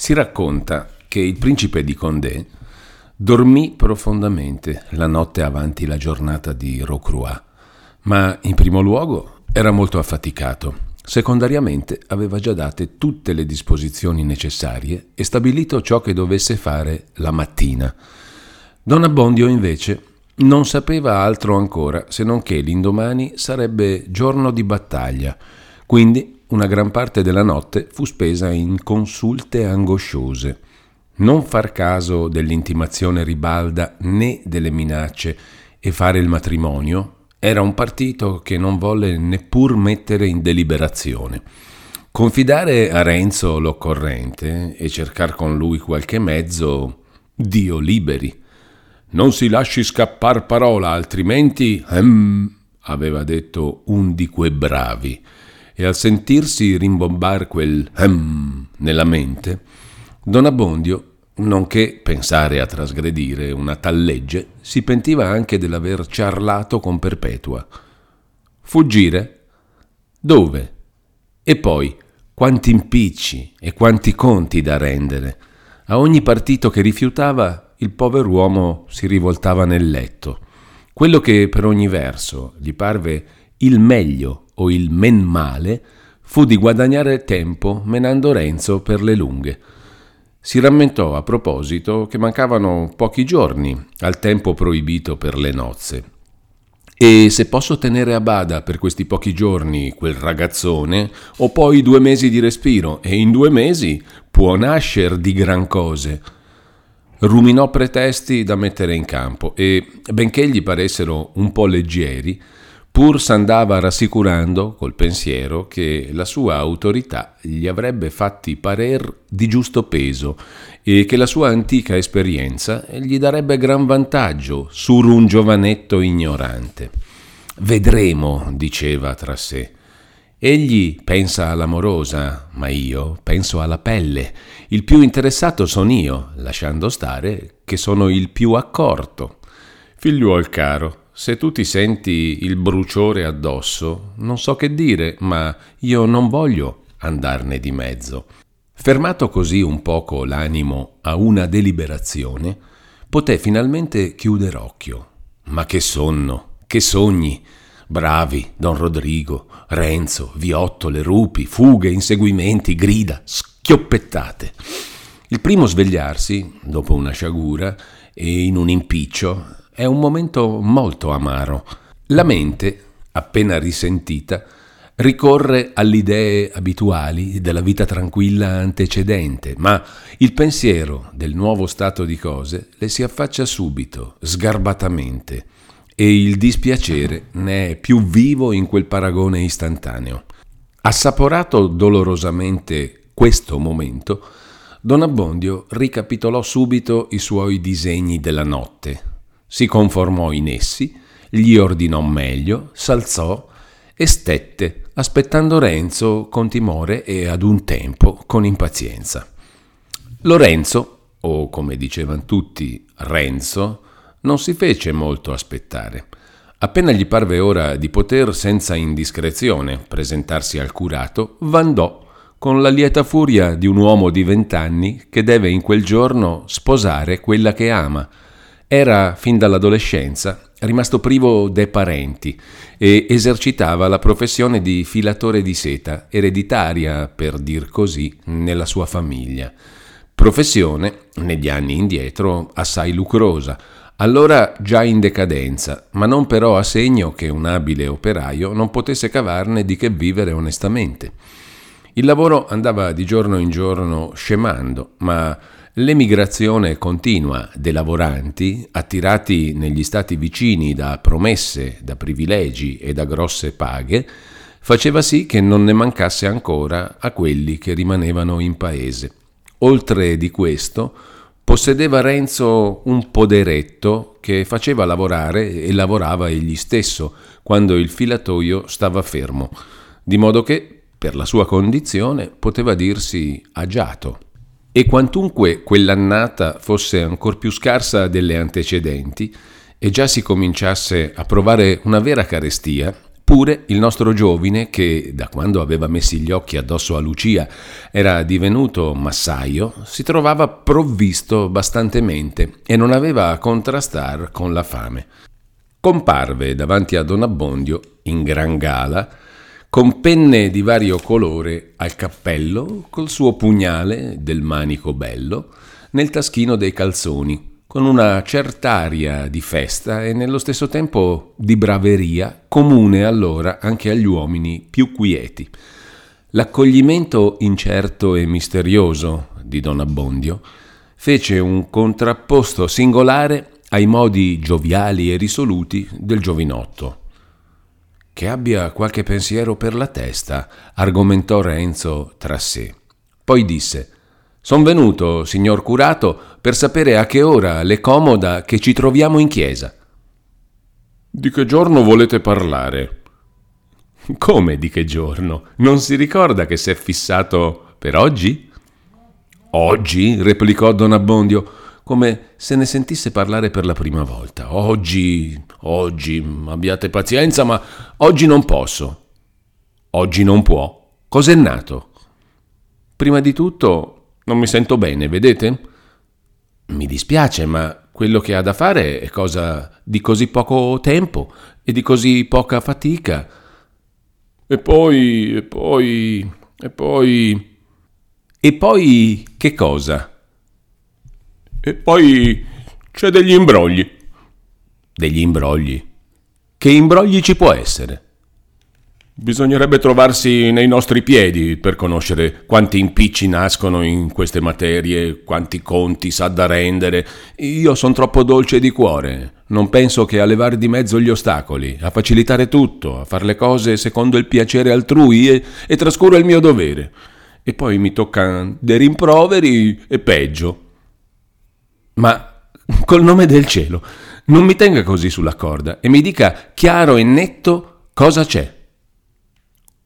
Si racconta che il principe di Condé dormì profondamente la notte avanti la giornata di Rocroi, ma in primo luogo era molto affaticato. Secondariamente aveva già date tutte le disposizioni necessarie e stabilito ciò che dovesse fare la mattina. Don Abbondio invece non sapeva altro ancora se non che l'indomani sarebbe giorno di battaglia, quindi una gran parte della notte fu spesa in consulte angosciose. Non far caso dell'intimazione ribalda né delle minacce e fare il matrimonio era un partito che non volle neppur mettere in deliberazione. Confidare a Renzo l'occorrente e cercare con lui qualche mezzo, Dio liberi. Non si lasci scappar parola, altrimenti, ehm, aveva detto un di quei bravi e al sentirsi rimbombar quel hem nella mente, Don Abbondio, nonché pensare a trasgredire una tal legge, si pentiva anche dell'aver ciarlato con Perpetua. Fuggire? Dove? E poi, quanti impicci e quanti conti da rendere. A ogni partito che rifiutava, il pover'uomo si rivoltava nel letto. Quello che per ogni verso gli parve il meglio o il men male fu di guadagnare tempo menando Renzo per le lunghe. Si rammentò a proposito che mancavano pochi giorni al tempo proibito per le nozze. E se posso tenere a bada per questi pochi giorni quel ragazzone, ho poi due mesi di respiro e in due mesi può nascer di gran cose. Ruminò pretesti da mettere in campo e, benché gli paressero un po' leggeri, Pur s'andava rassicurando col pensiero che la sua autorità gli avrebbe fatti parer di giusto peso e che la sua antica esperienza gli darebbe gran vantaggio sur un giovanetto ignorante. Vedremo, diceva tra sé. Egli pensa all'amorosa, ma io penso alla pelle. Il più interessato sono io, lasciando stare che sono il più accorto. Figliuol caro, se tu ti senti il bruciore addosso, non so che dire, ma io non voglio andarne di mezzo. Fermato così un poco l'animo a una deliberazione, poté finalmente chiudere occhio. Ma che sonno, che sogni! Bravi, Don Rodrigo, Renzo, viottole, rupi, fughe, inseguimenti, grida, schioppettate. Il primo svegliarsi, dopo una sciagura e in un impiccio, è un momento molto amaro. La mente, appena risentita, ricorre alle idee abituali della vita tranquilla antecedente, ma il pensiero del nuovo stato di cose le si affaccia subito, sgarbatamente, e il dispiacere ne è più vivo in quel paragone istantaneo. Assaporato dolorosamente questo momento, Don Abbondio ricapitolò subito i suoi disegni della notte, si conformò in essi, gli ordinò meglio, s'alzò e stette, aspettando Renzo con timore e ad un tempo con impazienza. Lorenzo, o come dicevano tutti Renzo, non si fece molto aspettare. Appena gli parve ora di poter senza indiscrezione presentarsi al curato, vandò con la lieta furia di un uomo di vent'anni che deve in quel giorno sposare quella che ama, era fin dall'adolescenza rimasto privo dei parenti e esercitava la professione di filatore di seta, ereditaria, per dir così, nella sua famiglia. Professione, negli anni indietro, assai lucrosa, allora già in decadenza, ma non però a segno che un abile operaio non potesse cavarne di che vivere onestamente. Il lavoro andava di giorno in giorno scemando, ma L'emigrazione continua dei lavoranti, attirati negli stati vicini da promesse, da privilegi e da grosse paghe, faceva sì che non ne mancasse ancora a quelli che rimanevano in paese. Oltre di questo, possedeva Renzo un poderetto che faceva lavorare e lavorava egli stesso quando il filatoio stava fermo, di modo che, per la sua condizione, poteva dirsi agiato. E quantunque quell'annata fosse ancor più scarsa delle antecedenti, e già si cominciasse a provare una vera carestia, Eppure il nostro giovine, che da quando aveva messi gli occhi addosso a Lucia era divenuto massaio, si trovava provvisto bastantemente e non aveva a contrastar con la fame. Comparve davanti a Don Abbondio, in gran gala, con penne di vario colore al cappello, col suo pugnale del manico bello, nel taschino dei calzoni, con una cert'aria di festa e nello stesso tempo di braveria comune allora anche agli uomini più quieti. L'accoglimento incerto e misterioso di Don Abbondio fece un contrapposto singolare ai modi gioviali e risoluti del giovinotto. Che abbia qualche pensiero per la testa, argomentò Renzo tra sé. Poi disse Son venuto, signor curato, per sapere a che ora le comoda che ci troviamo in chiesa. Di che giorno volete parlare? Come di che giorno? Non si ricorda che s'è fissato per oggi? Oggi? replicò Don Abbondio, come se ne sentisse parlare per la prima volta. Oggi, oggi, abbiate pazienza, ma oggi non posso. Oggi non può. Cos'è nato? Prima di tutto non mi sento bene, vedete? Mi dispiace, ma quello che ha da fare è cosa di così poco tempo e di così poca fatica. E poi, e poi, e poi... E poi che cosa? E poi c'è degli imbrogli. Degli imbrogli? Che imbrogli ci può essere? Bisognerebbe trovarsi nei nostri piedi per conoscere quanti impicci nascono in queste materie, quanti conti sa da rendere. Io sono troppo dolce di cuore. Non penso che a levare di mezzo gli ostacoli, a facilitare tutto, a fare le cose secondo il piacere altrui e, e trascuro il mio dovere. E poi mi toccano dei rimproveri e peggio. Ma col nome del cielo, non mi tenga così sulla corda e mi dica chiaro e netto cosa c'è.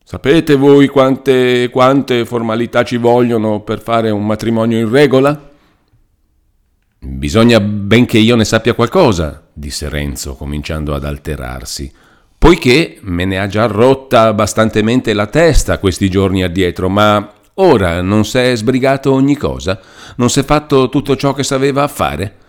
Sapete voi quante, quante formalità ci vogliono per fare un matrimonio in regola? Bisogna ben che io ne sappia qualcosa, disse Renzo, cominciando ad alterarsi, poiché me ne ha già rotta abbastantemente la testa questi giorni addietro, ma ora non s'è sbrigato ogni cosa? Non s'è fatto tutto ciò che sapeva fare?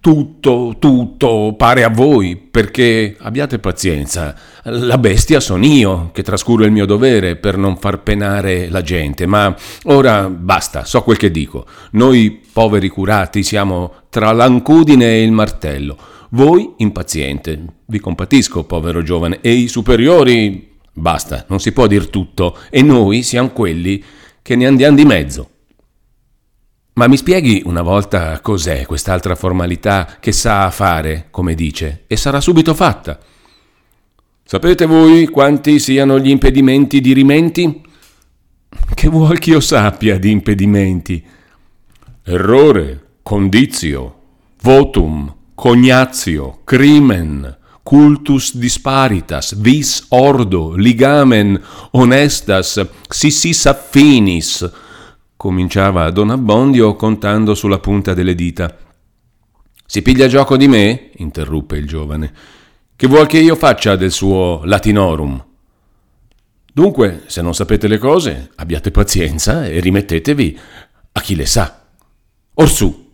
tutto, tutto pare a voi, perché abbiate pazienza, la bestia sono io che trascuro il mio dovere per non far penare la gente, ma ora basta, so quel che dico. Noi poveri curati siamo tra l'ancudine e il martello. Voi impaziente, vi compatisco, povero giovane, e i superiori basta, non si può dir tutto, e noi siamo quelli che ne andiamo di mezzo. Ma mi spieghi una volta cos'è quest'altra formalità che sa fare, come dice, e sarà subito fatta. Sapete voi quanti siano gli impedimenti di rimenti? Che vuol che io sappia di impedimenti? Errore, condizio, votum, cognazio, crimen, cultus disparitas, vis ordo, ligamen, honestas, sissis affinis, cominciava Don Abbondio contando sulla punta delle dita. Si piglia gioco di me? interruppe il giovane. Che vuol che io faccia del suo latinorum? Dunque, se non sapete le cose, abbiate pazienza e rimettetevi a chi le sa. Orsù,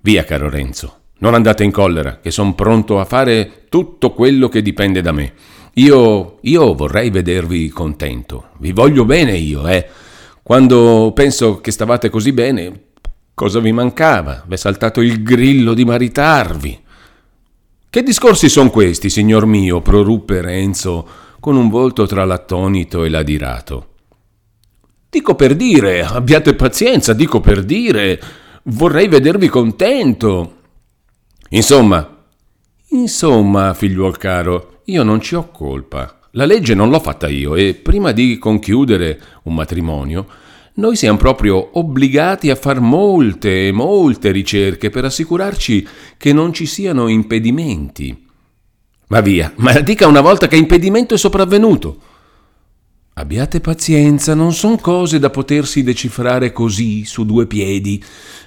via caro Renzo, non andate in collera, che son pronto a fare tutto quello che dipende da me. Io, io vorrei vedervi contento, vi voglio bene io, eh. Quando penso che stavate così bene, cosa vi mancava? V'è saltato il grillo di maritarvi. Che discorsi sono questi, signor mio? proruppe Renzo con un volto tra l'attonito e l'adirato. Dico per dire, abbiate pazienza, dico per dire, vorrei vedervi contento. Insomma, insomma, figliuol caro, io non ci ho colpa. La legge non l'ho fatta io e prima di conchiudere un matrimonio, noi siamo proprio obbligati a fare molte, molte ricerche per assicurarci che non ci siano impedimenti. Ma via, ma dica una volta che impedimento è sopravvenuto. Abbiate pazienza, non sono cose da potersi decifrare così su due piedi.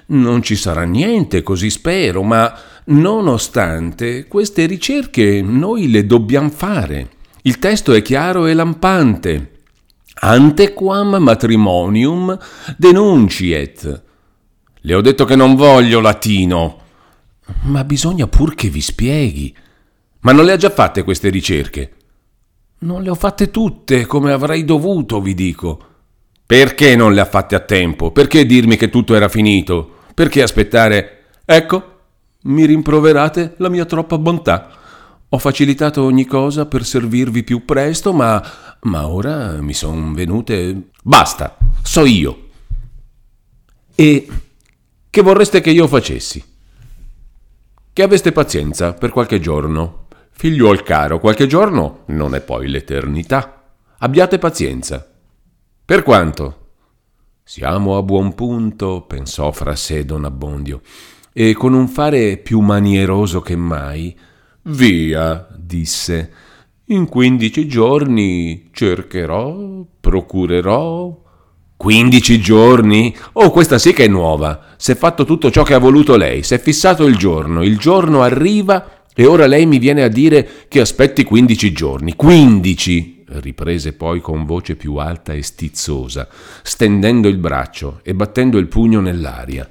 Non ci sarà niente, così spero, ma nonostante queste ricerche noi le dobbiamo fare Il testo è chiaro e lampante. Antequam matrimonium denunciet. Le ho detto che non voglio latino. Ma bisogna pur che vi spieghi. Ma non le ha già fatte queste ricerche? Non le ho fatte tutte come avrei dovuto, vi dico. Perché non le ha fatte a tempo? Perché dirmi che tutto era finito? Perché aspettare? Ecco, mi rimproverate la mia troppa bontà. Ho facilitato ogni cosa per servirvi più presto, ma, ma ora mi sono venute... Basta, so io. E che vorreste che io facessi? Che aveste pazienza per qualche giorno. Figliuol caro, qualche giorno non è poi l'eternità. Abbiate pazienza. Per quanto? Siamo a buon punto, pensò fra sé don Abbondio, e con un fare più manieroso che mai, via, disse, in quindici giorni cercherò, procurerò, Quindici giorni? Oh, questa sì che è nuova. Si è fatto tutto ciò che ha voluto lei, si è fissato il giorno, il giorno arriva e ora lei mi viene a dire che aspetti quindici giorni. Quindici! riprese poi con voce più alta e stizzosa, stendendo il braccio e battendo il pugno nell'aria.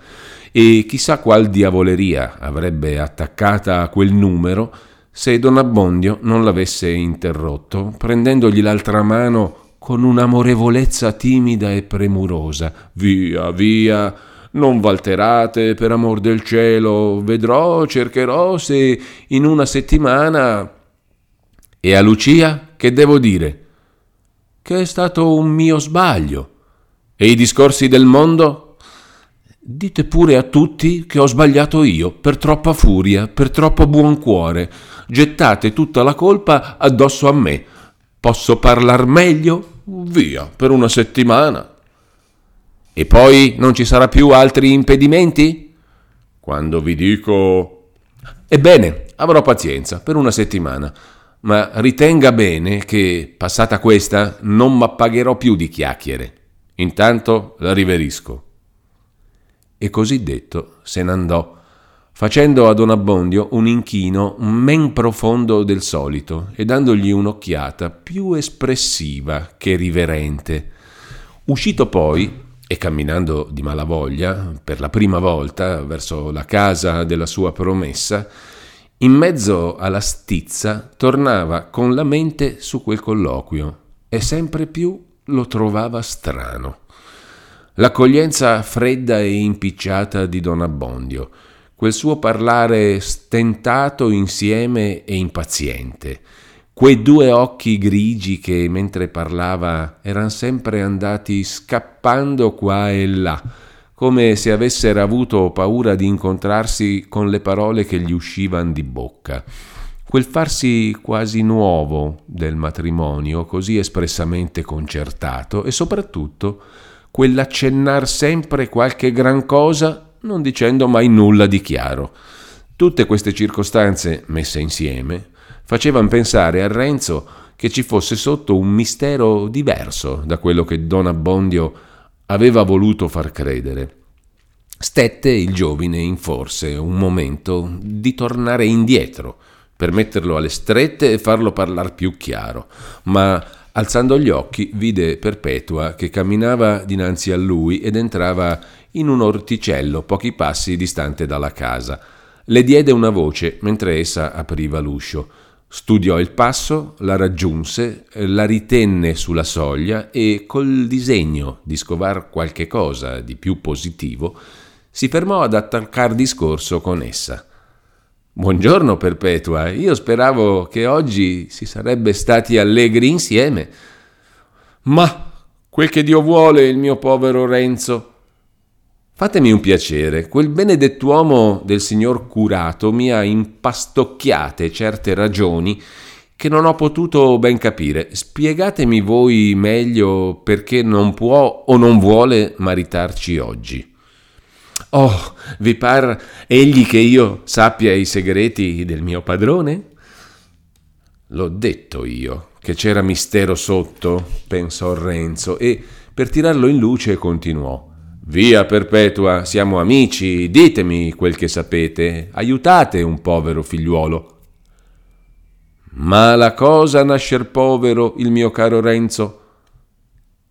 E chissà qual diavoleria avrebbe attaccata a quel numero se Don Abbondio non l'avesse interrotto, prendendogli l'altra mano con un'amorevolezza timida e premurosa. Via, via, non valterate per amor del cielo, vedrò, cercherò se in una settimana. E a Lucia che devo dire? Che è stato un mio sbaglio. E i discorsi del mondo? Dite pure a tutti che ho sbagliato io, per troppa furia, per troppo buon cuore. Gettate tutta la colpa addosso a me. Posso parlar meglio? Via, per una settimana. E poi non ci sarà più altri impedimenti? Quando vi dico... Ebbene, avrò pazienza, per una settimana, ma ritenga bene che, passata questa, non m'appagherò più di chiacchiere. Intanto la riverisco. E così detto se n'andò facendo a Don Abbondio un inchino men profondo del solito e dandogli un'occhiata più espressiva che riverente. Uscito poi, e camminando di malavoglia, per la prima volta, verso la casa della sua promessa, in mezzo alla stizza tornava con la mente su quel colloquio e sempre più lo trovava strano. L'accoglienza fredda e impicciata di Don Abbondio, quel suo parlare stentato insieme e impaziente, quei due occhi grigi che mentre parlava erano sempre andati scappando qua e là, come se avessero avuto paura di incontrarsi con le parole che gli uscivano di bocca. Quel farsi quasi nuovo del matrimonio, così espressamente concertato, e soprattutto quell'accennar sempre qualche gran cosa non dicendo mai nulla di chiaro. Tutte queste circostanze, messe insieme, facevano pensare a Renzo che ci fosse sotto un mistero diverso da quello che Don Abbondio aveva voluto far credere. Stette il giovine in forse un momento di tornare indietro per metterlo alle strette e farlo parlare più chiaro, ma alzando gli occhi vide Perpetua che camminava dinanzi a lui ed entrava in un orticello pochi passi distante dalla casa. Le diede una voce mentre essa apriva l'uscio. Studiò il passo, la raggiunse, la ritenne sulla soglia e col disegno di scovar qualche cosa di più positivo, si fermò ad attaccar discorso con essa. Buongiorno Perpetua, io speravo che oggi si sarebbe stati allegri insieme. Ma quel che Dio vuole, il mio povero Renzo, Fatemi un piacere, quel benedettuomo del signor curato mi ha impastocchiate certe ragioni che non ho potuto ben capire. Spiegatemi voi meglio perché non può o non vuole maritarci oggi. Oh, vi par egli che io sappia i segreti del mio padrone? L'ho detto io, che c'era mistero sotto, pensò Renzo, e per tirarlo in luce continuò. Via Perpetua, siamo amici, ditemi quel che sapete, aiutate un povero figliuolo. Ma la cosa nascer povero, il mio caro Renzo?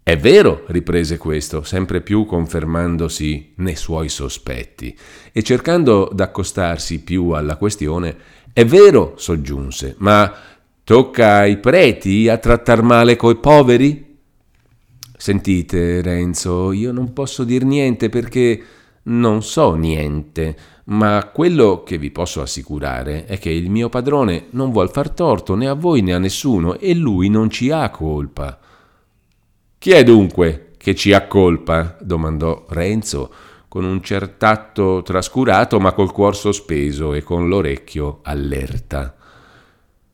È vero, riprese questo, sempre più confermandosi nei suoi sospetti e cercando d'accostarsi più alla questione. È vero, soggiunse, ma tocca ai preti a trattar male coi poveri? Sentite, Renzo, io non posso dir niente perché non so niente, ma quello che vi posso assicurare è che il mio padrone non vuol far torto né a voi né a nessuno e lui non ci ha colpa. Chi è dunque che ci ha colpa? domandò Renzo con un certatto trascurato ma col cuor sospeso e con l'orecchio allerta.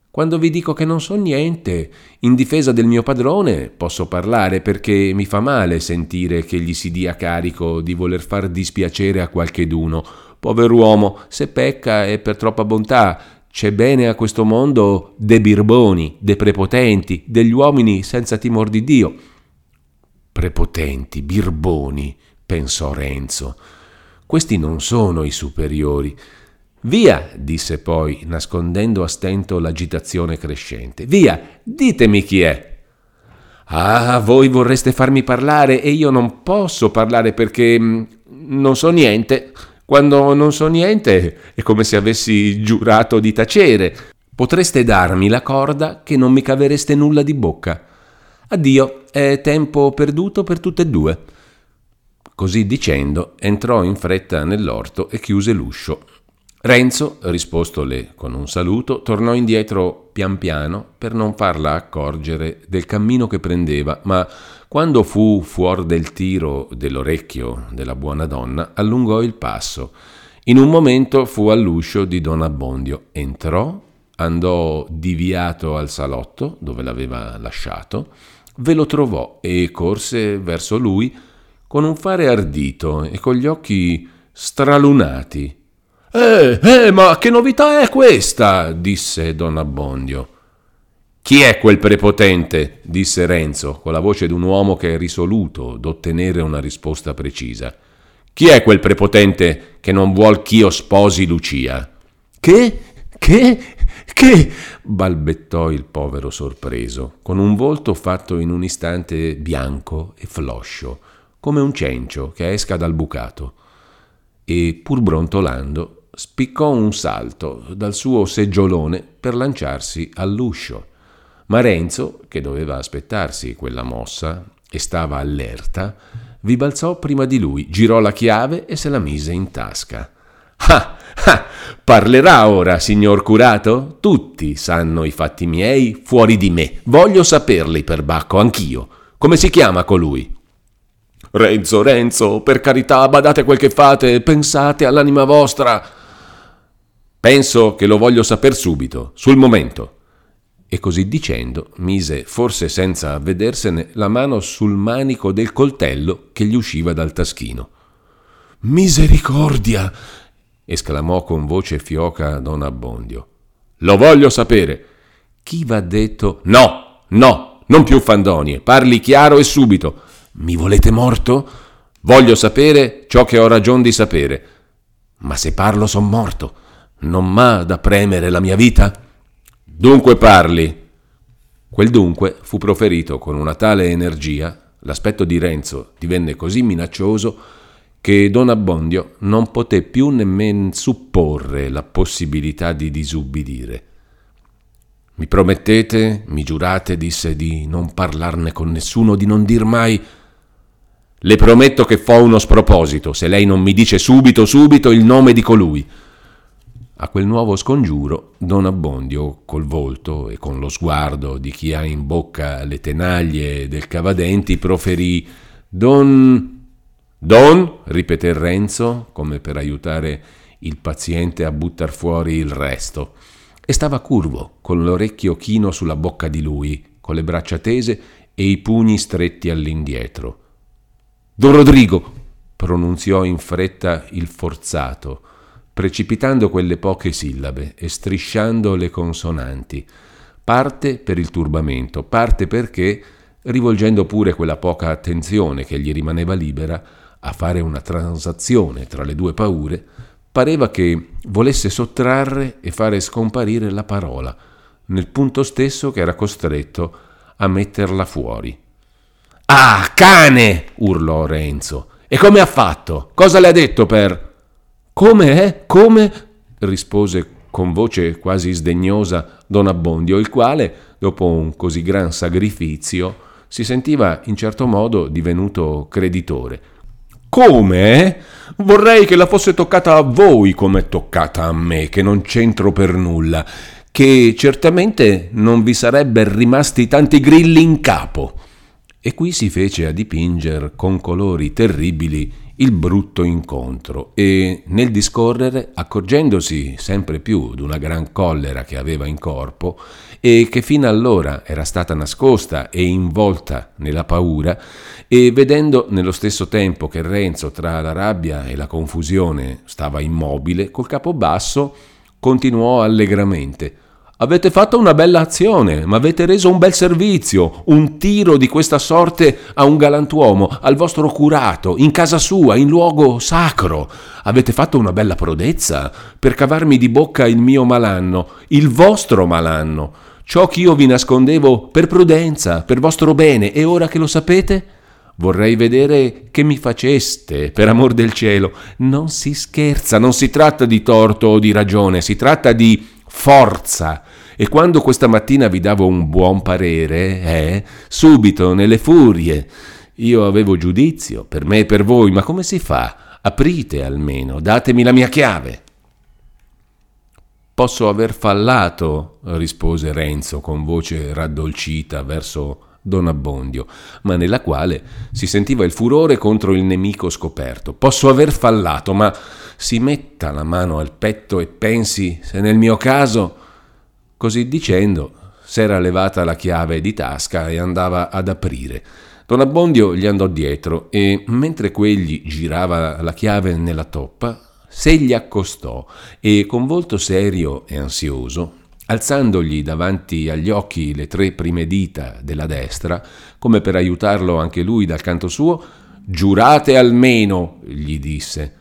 Quando vi dico che non so niente, in difesa del mio padrone posso parlare perché mi fa male sentire che gli si dia carico di voler far dispiacere a qualcheduno. Pover'uomo, se pecca è per troppa bontà. C'è bene a questo mondo de birboni, de prepotenti, degli uomini senza timor di Dio. Prepotenti, birboni, pensò Renzo. Questi non sono i superiori. Via, disse poi, nascondendo a stento l'agitazione crescente. Via, ditemi chi è. Ah, voi vorreste farmi parlare e io non posso parlare perché mm, non so niente. Quando non so niente è come se avessi giurato di tacere. Potreste darmi la corda che non mi cavereste nulla di bocca. Addio, è tempo perduto per tutte e due. Così dicendo, entrò in fretta nell'orto e chiuse l'uscio. Renzo, rispostole con un saluto, tornò indietro pian piano per non farla accorgere del cammino che prendeva, ma quando fu fuori del tiro dell'orecchio della buona donna, allungò il passo. In un momento fu all'uscio di Don Abbondio. Entrò, andò diviato al salotto dove l'aveva lasciato, ve lo trovò e corse verso lui con un fare ardito e con gli occhi stralunati eh, eh, ma che novità è questa? disse Don Abbondio. Chi è quel prepotente? disse Renzo, con la voce di un uomo che è risoluto d'ottenere una risposta precisa. Chi è quel prepotente che non vuol ch'io sposi Lucia? Che? Che? Che? balbettò il povero sorpreso, con un volto fatto in un istante bianco e floscio, come un cencio che esca dal bucato. E pur brontolando spiccò un salto dal suo seggiolone per lanciarsi all'uscio. Ma Renzo, che doveva aspettarsi quella mossa e stava allerta, vi balzò prima di lui, girò la chiave e se la mise in tasca. Ah, ah, parlerà ora, signor curato? Tutti sanno i fatti miei fuori di me. Voglio saperli per Bacco, anch'io. Come si chiama colui? Renzo, Renzo, per carità, badate quel che fate, pensate all'anima vostra. Penso che lo voglio saper subito, sul momento. E così dicendo, mise, forse senza avvedersene, la mano sul manico del coltello che gli usciva dal taschino. Misericordia! Esclamò con voce fioca don Abbondio. Lo voglio sapere. Chi va detto? No, no, non più fandonie, parli chiaro e subito. Mi volete morto? Voglio sapere ciò che ho ragione di sapere. Ma se parlo son morto non m'ha da premere la mia vita? Dunque parli. Quel dunque fu proferito con una tale energia, l'aspetto di Renzo divenne così minaccioso che Don Abbondio non poté più nemmeno supporre la possibilità di disubbidire. Mi promettete, mi giurate, disse, di non parlarne con nessuno, di non dir mai... Le prometto che fo uno sproposito, se lei non mi dice subito, subito il nome di colui. A quel nuovo scongiuro, Don Abbondio, col volto e con lo sguardo di chi ha in bocca le tenaglie del Cavadenti, proferì Don... Don? ripeté Renzo, come per aiutare il paziente a buttar fuori il resto. E stava curvo, con l'orecchio chino sulla bocca di lui, con le braccia tese e i pugni stretti all'indietro. Don Rodrigo! pronunziò in fretta il forzato, precipitando quelle poche sillabe e strisciando le consonanti, parte per il turbamento, parte perché, rivolgendo pure quella poca attenzione che gli rimaneva libera a fare una transazione tra le due paure, pareva che volesse sottrarre e fare scomparire la parola, nel punto stesso che era costretto a metterla fuori. Ah, cane! urlò Renzo. E come ha fatto? Cosa le ha detto per... Come, eh? Come? rispose con voce quasi sdegnosa don Abbondio, il quale, dopo un così gran sacrificio, si sentiva in certo modo divenuto creditore. Come? Vorrei che la fosse toccata a voi come è toccata a me, che non c'entro per nulla, che certamente non vi sarebbero rimasti tanti grilli in capo. E qui si fece a dipingere con colori terribili il brutto incontro e nel discorrere, accorgendosi sempre più d'una gran collera che aveva in corpo e che fino allora era stata nascosta e involta nella paura, e vedendo nello stesso tempo che Renzo tra la rabbia e la confusione stava immobile, col capo basso, continuò allegramente Avete fatto una bella azione, ma avete reso un bel servizio, un tiro di questa sorte a un galantuomo, al vostro curato, in casa sua, in luogo sacro. Avete fatto una bella prodezza per cavarmi di bocca il mio malanno, il vostro malanno, ciò che io vi nascondevo per prudenza, per vostro bene, e ora che lo sapete? Vorrei vedere che mi faceste, per amor del cielo. Non si scherza, non si tratta di torto o di ragione, si tratta di forza. E quando questa mattina vi davo un buon parere, eh, subito nelle furie, io avevo giudizio, per me e per voi, ma come si fa? Aprite almeno, datemi la mia chiave. Posso aver fallato, rispose Renzo con voce raddolcita verso Don Abbondio, ma nella quale si sentiva il furore contro il nemico scoperto. Posso aver fallato, ma si metta la mano al petto e pensi se nel mio caso... Così dicendo, s'era levata la chiave di tasca e andava ad aprire. Don Abbondio gli andò dietro e, mentre quegli girava la chiave nella toppa, se gli accostò e con volto serio e ansioso alzandogli davanti agli occhi le tre prime dita della destra, come per aiutarlo anche lui dal canto suo, Giurate almeno, gli disse.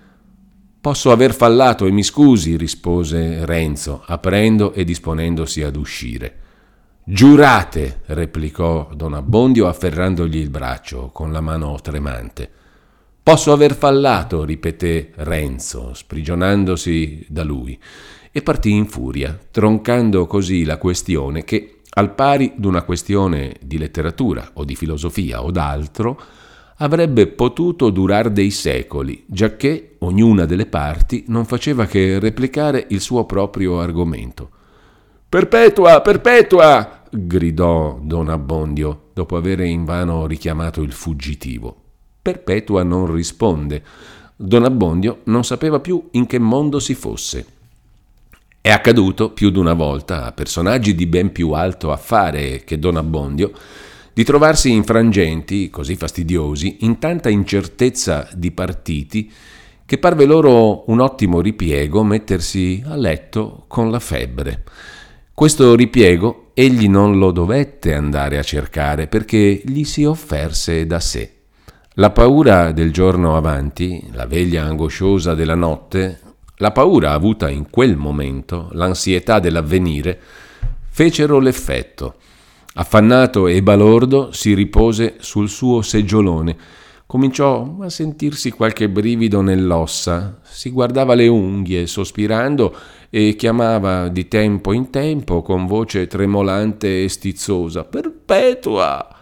Posso aver fallato e mi scusi, rispose Renzo, aprendo e disponendosi ad uscire. Giurate, replicò don Abbondio afferrandogli il braccio con la mano tremante. Posso aver fallato, ripeté Renzo, sprigionandosi da lui e partì in furia, troncando così la questione che, al pari d'una questione di letteratura o di filosofia o d'altro, avrebbe potuto durar dei secoli, giacché ognuna delle parti non faceva che replicare il suo proprio argomento. Perpetua, perpetua! gridò don Abbondio, dopo avere invano richiamato il fuggitivo. Perpetua non risponde. Don Abbondio non sapeva più in che mondo si fosse. È accaduto più d'una volta a personaggi di ben più alto affare che Don Abbondio di trovarsi in frangenti così fastidiosi, in tanta incertezza di partiti, che parve loro un ottimo ripiego mettersi a letto con la febbre. Questo ripiego egli non lo dovette andare a cercare perché gli si offerse da sé. La paura del giorno avanti, la veglia angosciosa della notte, la paura avuta in quel momento, l'ansietà dell'avvenire, fecero l'effetto. Affannato e balordo si ripose sul suo seggiolone. Cominciò a sentirsi qualche brivido nell'ossa, si guardava le unghie, sospirando, e chiamava di tempo in tempo con voce tremolante e stizzosa Perpetua!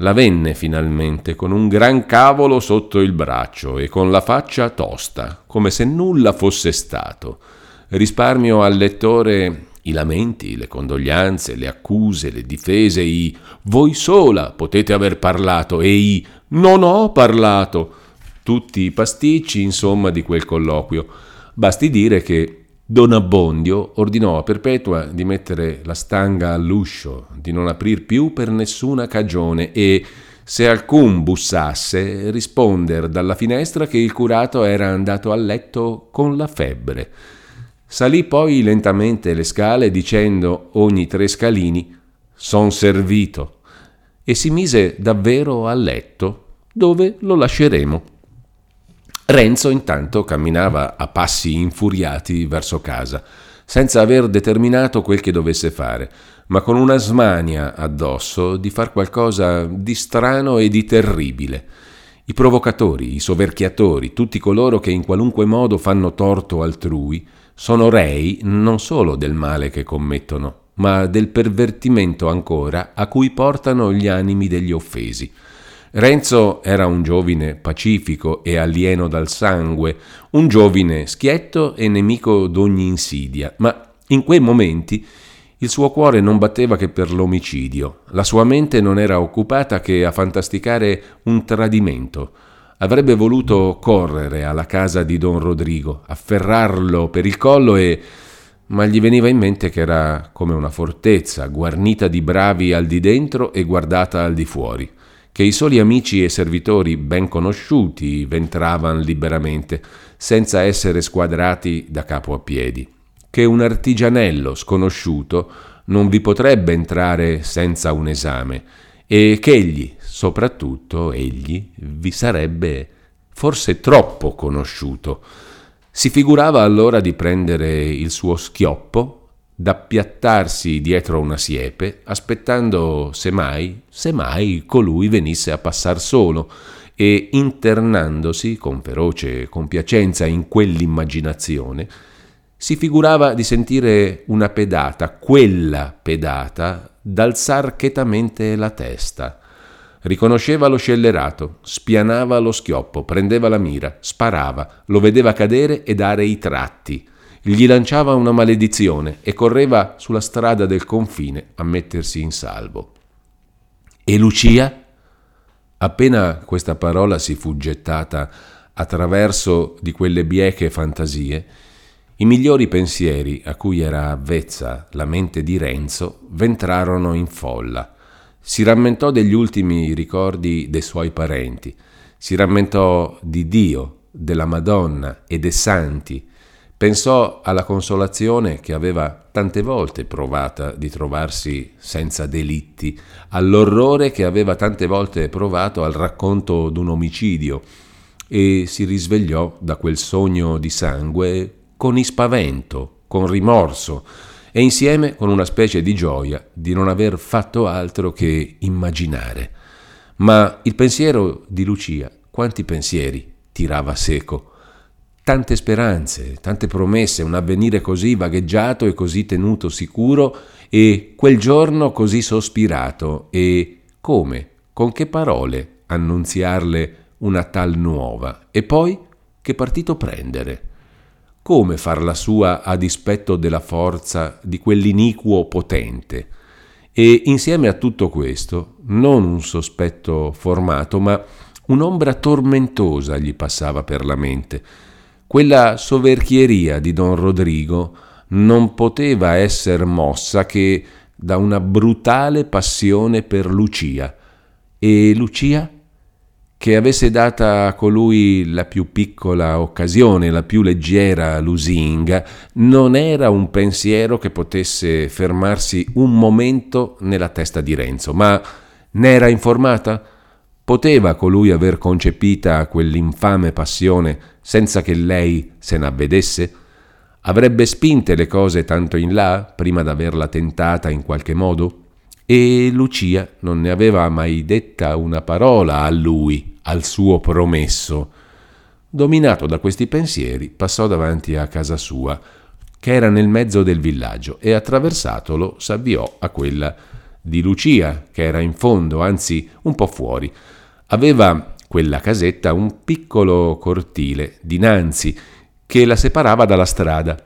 La venne finalmente con un gran cavolo sotto il braccio e con la faccia tosta, come se nulla fosse stato. Risparmio al lettore i lamenti, le condoglianze, le accuse, le difese, i voi sola potete aver parlato e i non ho parlato, tutti i pasticci insomma di quel colloquio. Basti dire che Don Abbondio ordinò a Perpetua di mettere la stanga all'uscio, di non aprir più per nessuna cagione e, se alcun bussasse, risponder dalla finestra che il curato era andato a letto con la febbre. Salì poi lentamente le scale dicendo ogni tre scalini Son servito e si mise davvero a letto dove lo lasceremo. Renzo intanto camminava a passi infuriati verso casa. senza aver determinato quel che dovesse fare, ma con una smania addosso di far qualcosa di strano e di terribile. I provocatori, i soverchiatori, tutti coloro che in qualunque modo fanno torto altrui, sono rei non solo del male che commettono, ma del pervertimento ancora a cui portano gli animi degli offesi. Renzo era un giovine pacifico e alieno dal sangue, un giovine schietto e nemico d'ogni insidia, ma in quei momenti il suo cuore non batteva che per l'omicidio, la sua mente non era occupata che a fantasticare un tradimento. Avrebbe voluto correre alla casa di don Rodrigo, afferrarlo per il collo e ma gli veniva in mente che era come una fortezza, guarnita di bravi al di dentro e guardata al di fuori, che i soli amici e servitori ben conosciuti ventravan liberamente, senza essere squadrati da capo a piedi, che un artigianello sconosciuto non vi potrebbe entrare senza un esame, e che egli, soprattutto egli, vi sarebbe forse troppo conosciuto, si figurava allora di prendere il suo schioppo, d'appiattarsi dietro una siepe, aspettando semmai, semmai colui venisse a passar solo, e internandosi con feroce compiacenza in quell'immaginazione, si figurava di sentire una pedata, quella pedata, d'alzar chetamente la testa, Riconosceva lo scellerato, spianava lo schioppo, prendeva la mira, sparava, lo vedeva cadere e dare i tratti. Gli lanciava una maledizione e correva sulla strada del confine a mettersi in salvo. E Lucia? Appena questa parola si fu gettata attraverso di quelle bieche fantasie, i migliori pensieri a cui era avvezza la mente di Renzo ventrarono in folla si rammentò degli ultimi ricordi dei suoi parenti, si rammentò di Dio, della Madonna e dei santi, pensò alla consolazione che aveva tante volte provata di trovarsi senza delitti, all'orrore che aveva tante volte provato al racconto d'un omicidio e si risvegliò da quel sogno di sangue con ispavento, con rimorso, e insieme con una specie di gioia di non aver fatto altro che immaginare. Ma il pensiero di Lucia, quanti pensieri tirava seco, tante speranze, tante promesse, un avvenire così vagheggiato e così tenuto sicuro e quel giorno così sospirato e come, con che parole annunziarle una tal nuova e poi che partito prendere come farla sua a dispetto della forza di quell'iniquo potente. E insieme a tutto questo, non un sospetto formato, ma un'ombra tormentosa gli passava per la mente. Quella soverchieria di don Rodrigo non poteva essere mossa che da una brutale passione per Lucia. E Lucia? che avesse data a colui la più piccola occasione, la più leggera lusinga, non era un pensiero che potesse fermarsi un momento nella testa di Renzo, ma n'era informata? Poteva colui aver concepita quell'infame passione senza che lei se n'avvedesse? Avrebbe spinte le cose tanto in là prima d'averla tentata in qualche modo? E Lucia non ne aveva mai detta una parola a lui al suo promesso. Dominato da questi pensieri, passò davanti a casa sua, che era nel mezzo del villaggio, e attraversatolo s'avviò a quella di Lucia, che era in fondo, anzi un po' fuori. Aveva quella casetta un piccolo cortile dinanzi che la separava dalla strada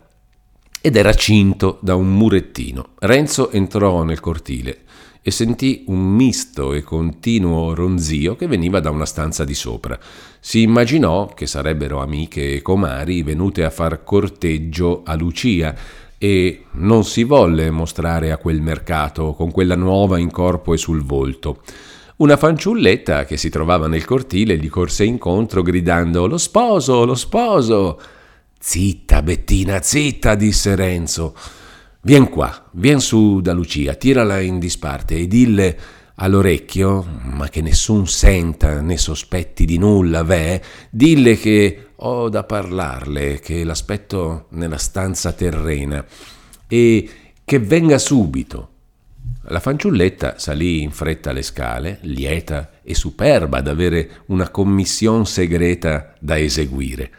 ed era cinto da un murettino. Renzo entrò nel cortile e sentì un misto e continuo ronzio che veniva da una stanza di sopra. Si immaginò che sarebbero amiche e comari venute a far corteggio a Lucia e non si volle mostrare a quel mercato con quella nuova in corpo e sul volto. Una fanciulletta che si trovava nel cortile gli corse incontro gridando Lo sposo, lo sposo. Zitta, Bettina, zitta, disse Renzo. Vien qua, vien su da Lucia, tirala in disparte e dille all'orecchio, ma che nessun senta né sospetti di nulla, ve, dille che ho da parlarle, che l'aspetto nella stanza terrena e che venga subito. La fanciulletta salì in fretta le scale, lieta e superba d'avere una commissione segreta da eseguire.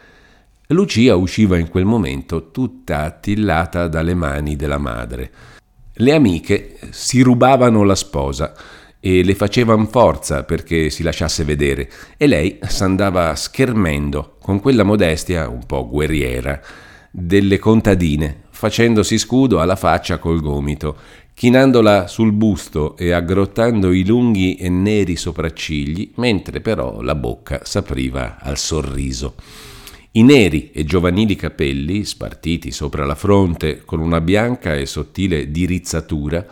Lucia usciva in quel momento tutta attillata dalle mani della madre. Le amiche si rubavano la sposa e le facevano forza perché si lasciasse vedere e lei s'andava schermendo con quella modestia un po' guerriera delle contadine, facendosi scudo alla faccia col gomito, chinandola sul busto e aggrottando i lunghi e neri sopraccigli, mentre però la bocca s'apriva al sorriso. I neri e giovanili capelli, spartiti sopra la fronte con una bianca e sottile dirizzatura,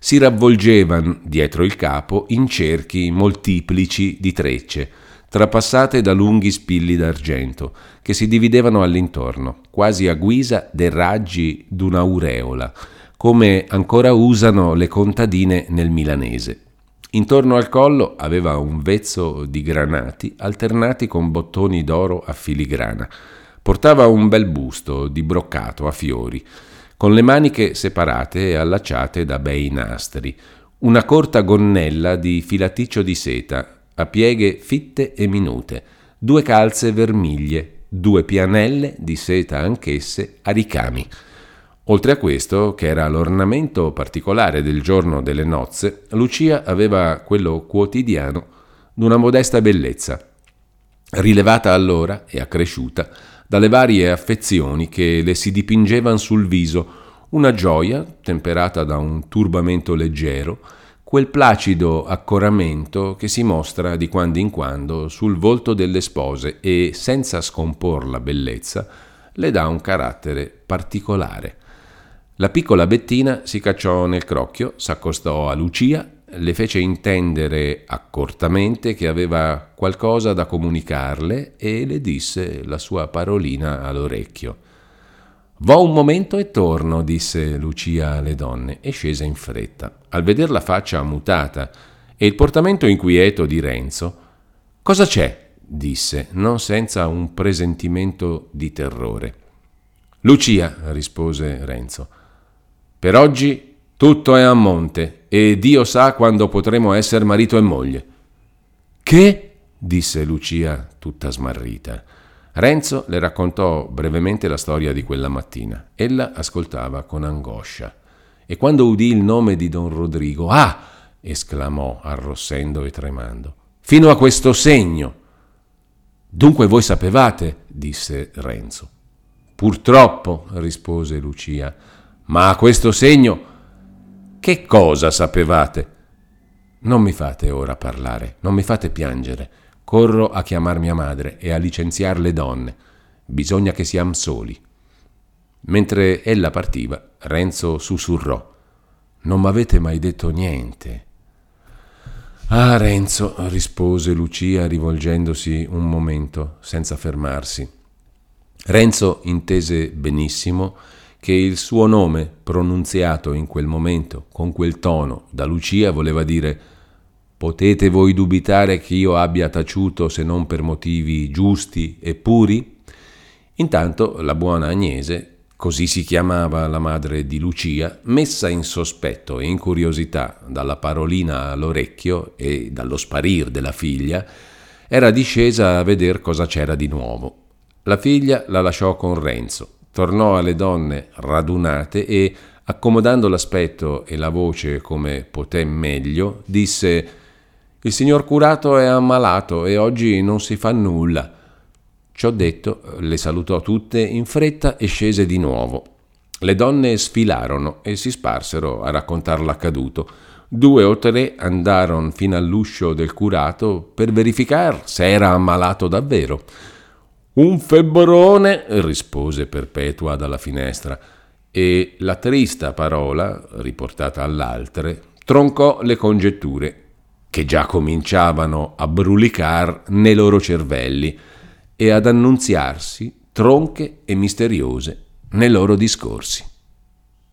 si ravvolgevano dietro il capo in cerchi moltiplici di trecce, trapassate da lunghi spilli d'argento, che si dividevano all'intorno, quasi a guisa dei raggi d'un'aureola, come ancora usano le contadine nel milanese. Intorno al collo aveva un vezzo di granati alternati con bottoni d'oro a filigrana. Portava un bel busto di broccato a fiori, con le maniche separate e allacciate da bei nastri, una corta gonnella di filaticcio di seta, a pieghe fitte e minute, due calze vermiglie, due pianelle di seta anch'esse a ricami. Oltre a questo, che era l'ornamento particolare del giorno delle nozze, Lucia aveva quello quotidiano d'una modesta bellezza, rilevata allora e accresciuta dalle varie affezioni che le si dipingevano sul viso, una gioia temperata da un turbamento leggero, quel placido accoramento che si mostra di quando in quando sul volto delle spose e, senza scompor la bellezza, le dà un carattere particolare. La piccola Bettina si cacciò nel crocchio, s'accostò a Lucia, le fece intendere accortamente che aveva qualcosa da comunicarle e le disse la sua parolina all'orecchio. Vo un momento e torno, disse Lucia alle donne e scese in fretta. Al veder la faccia mutata e il portamento inquieto di Renzo, Cosa c'è? disse, non senza un presentimento di terrore. Lucia, rispose Renzo, per oggi tutto è a monte e Dio sa quando potremo essere marito e moglie. Che? disse Lucia tutta smarrita. Renzo le raccontò brevemente la storia di quella mattina. Ella ascoltava con angoscia. E quando udì il nome di don Rodrigo, ah! esclamò arrossendo e tremando. Fino a questo segno. Dunque voi sapevate, disse Renzo. Purtroppo, rispose Lucia. Ma a questo segno che cosa sapevate? Non mi fate ora parlare, non mi fate piangere. Corro a chiamar mia madre e a licenziar le donne. Bisogna che siam soli. Mentre ella partiva, Renzo sussurrò. Non m'avete mai detto niente. Ah, Renzo, rispose Lucia rivolgendosi un momento, senza fermarsi. Renzo intese benissimo che il suo nome, pronunziato in quel momento, con quel tono, da Lucia, voleva dire Potete voi dubitare che io abbia taciuto se non per motivi giusti e puri? Intanto la buona Agnese, così si chiamava la madre di Lucia, messa in sospetto e in curiosità dalla parolina all'orecchio e dallo sparir della figlia, era discesa a vedere cosa c'era di nuovo. La figlia la lasciò con Renzo, tornò alle donne radunate e, accomodando l'aspetto e la voce come poté meglio, disse Il signor curato è ammalato e oggi non si fa nulla. Ciò detto, le salutò tutte in fretta e scese di nuovo. Le donne sfilarono e si sparsero a raccontar l'accaduto. Due o tre andarono fino all'uscio del curato per verificare se era ammalato davvero. Un febbrone, rispose Perpetua dalla finestra, e la trista parola, riportata all'altre, troncò le congetture, che già cominciavano a brulicar nei loro cervelli e ad annunziarsi tronche e misteriose nei loro discorsi.